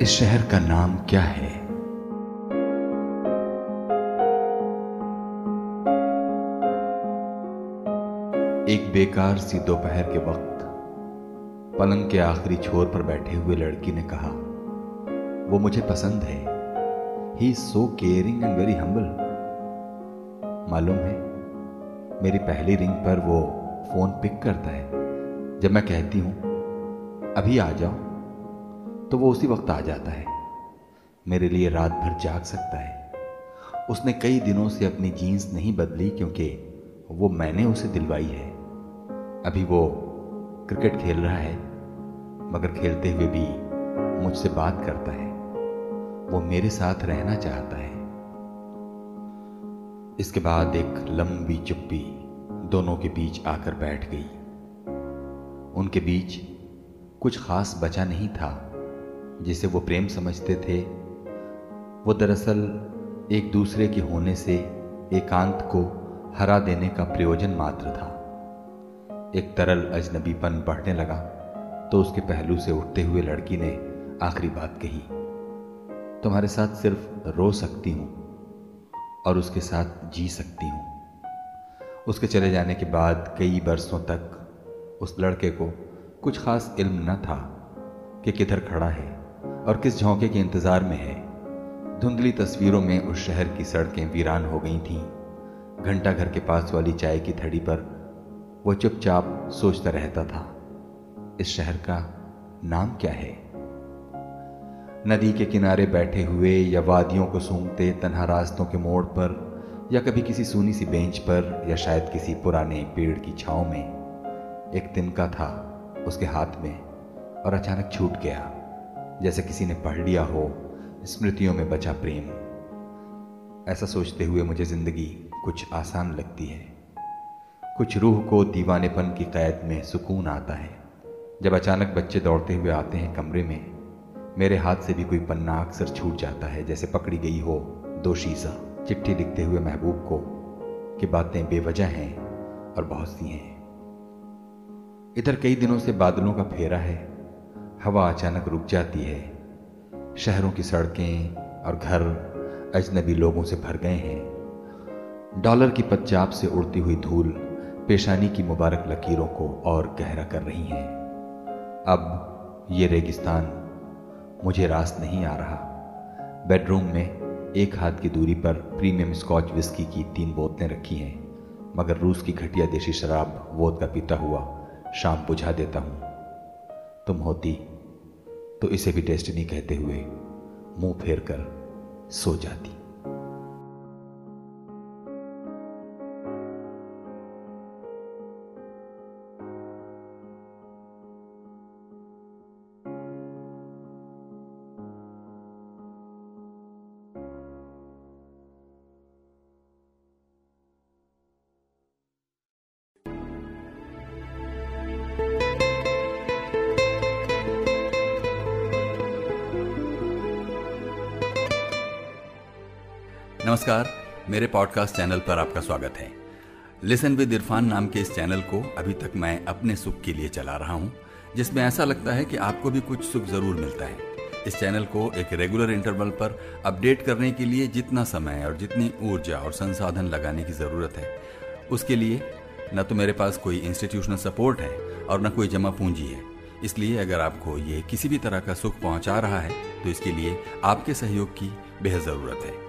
इस शहर का नाम क्या है? एक बेकार सी दोपहर के वक्त, पलंग के आखिरी छोर पर बैठे हुए लड़की ने कहा, वो मुझे पसंद है। He so caring and very humble मालूम है, मेरी पहली रिंग पर वो फ़ोन पिक करता है। जब मैं कहती हूँ, अभी आ जाओ। तो वो उसी वक्त आ जाता है। मेरे लिए रात भर जाग सकता है। उसने कई दिनों से अपनी जीन्स नहीं बदली क्योंकि वो मैंने उसे दिलवाई है। अभी वो क्रिकेट खेल रहा है, मगर खेलते हुए भी मुझसे बात करता है। वो मेरे साथ रहना चाहता है। इसके बाद एक लंबी चुप्पी दोनों के बीच आकर बैठ गई। उनके बीच कुछ खास बचा नहीं था। जिसे वो प्रेम समझते थे, वो दरअसल एक दूसरे के होने से एकांत को हरा देने का प्रयोजन मात्र था। एक तरल अजनबीपन बढ़ने लगा तो उसके पहलू से उठते हुए लड़की ने आखिरी बात कही, तुम्हारे साथ सिर्फ़ रो सकती हूँ और उसके साथ जी सकती हूँ। उसके चले जाने के बाद कई बरसों तक उस लड़के को कुछ खास इल्म न था कि किधर खड़ा है। और किस झोंके के इंतज़ार में है। धुंधली तस्वीरों में उस शहर की सड़कें वीरान हो गई थीं। घंटा घर के पास वाली चाय की थड़ी पर वो चुपचाप सोचता रहता था, इस शहर का नाम क्या है? नदी के किनारे बैठे हुए या वादियों को सूंघते तन्हा रास्तों के मोड़ पर, या कभी किसी सूनी सी बेंच पर, या शायद किसी पुराने पेड़ की छाव में, एक तिनका था उसके हाथ में और अचानक छूट गया। जैसे किसी ने पढ़ लिया हो, स्मृतियों में बचा प्रेम। ऐसा सोचते हुए मुझे ज़िंदगी कुछ आसान लगती है। कुछ रूह को दीवानेपन की कैद में सुकून आता है। जब अचानक बच्चे दौड़ते हुए आते हैं कमरे में, मेरे हाथ से भी कोई पन्ना अक्सर छूट जाता है, जैसे पकड़ी गई हो दो शीजा चिट्ठी लिखते हुए महबूब को कि बातें बेवजह हैं और बहुत सी हैं। इधर कई दिनों से बादलों का फेरा है हवा अचानक रुक जाती है। शहरों की सड़कें और घर अजनबी लोगों से भर गए हैं। डॉलर की पच्चाप से उड़ती हुई धूल पेशानी की मुबारक लकीरों को और गहरा कर रही हैं। अब ये रेगिस्तान मुझे रास नहीं आ रहा। बेडरूम में एक हाथ की दूरी पर प्रीमियम स्कॉच विस्की की तीन बोतलें रखी हैं, मगर रूस की घटिया देशी शराब वोद का पीता हुआ शाम बुझा देता हूँ। तुम होती तो इसे भी डेस्टिनी कहते हुए मुँह फेर कर सो जाती। नमस्कार, मेरे पॉडकास्ट चैनल पर आपका स्वागत है। लिसन विद इरफान नाम के इस चैनल को अभी तक मैं अपने सुख के लिए चला रहा हूँ, जिसमें ऐसा लगता है कि आपको भी कुछ सुख ज़रूर मिलता है। इस चैनल को एक रेगुलर इंटरवल पर अपडेट करने के लिए जितना समय और जितनी ऊर्जा और संसाधन लगाने की ज़रूरत है, उसके लिए न तो मेरे पास कोई इंस्टीट्यूशनल सपोर्ट है और न कोई जमा पूंजी है। इसलिए अगर आपको ये किसी भी तरह का सुख पहुँचा रहा है तो इसके लिए आपके सहयोग की बेहद ज़रूरत है।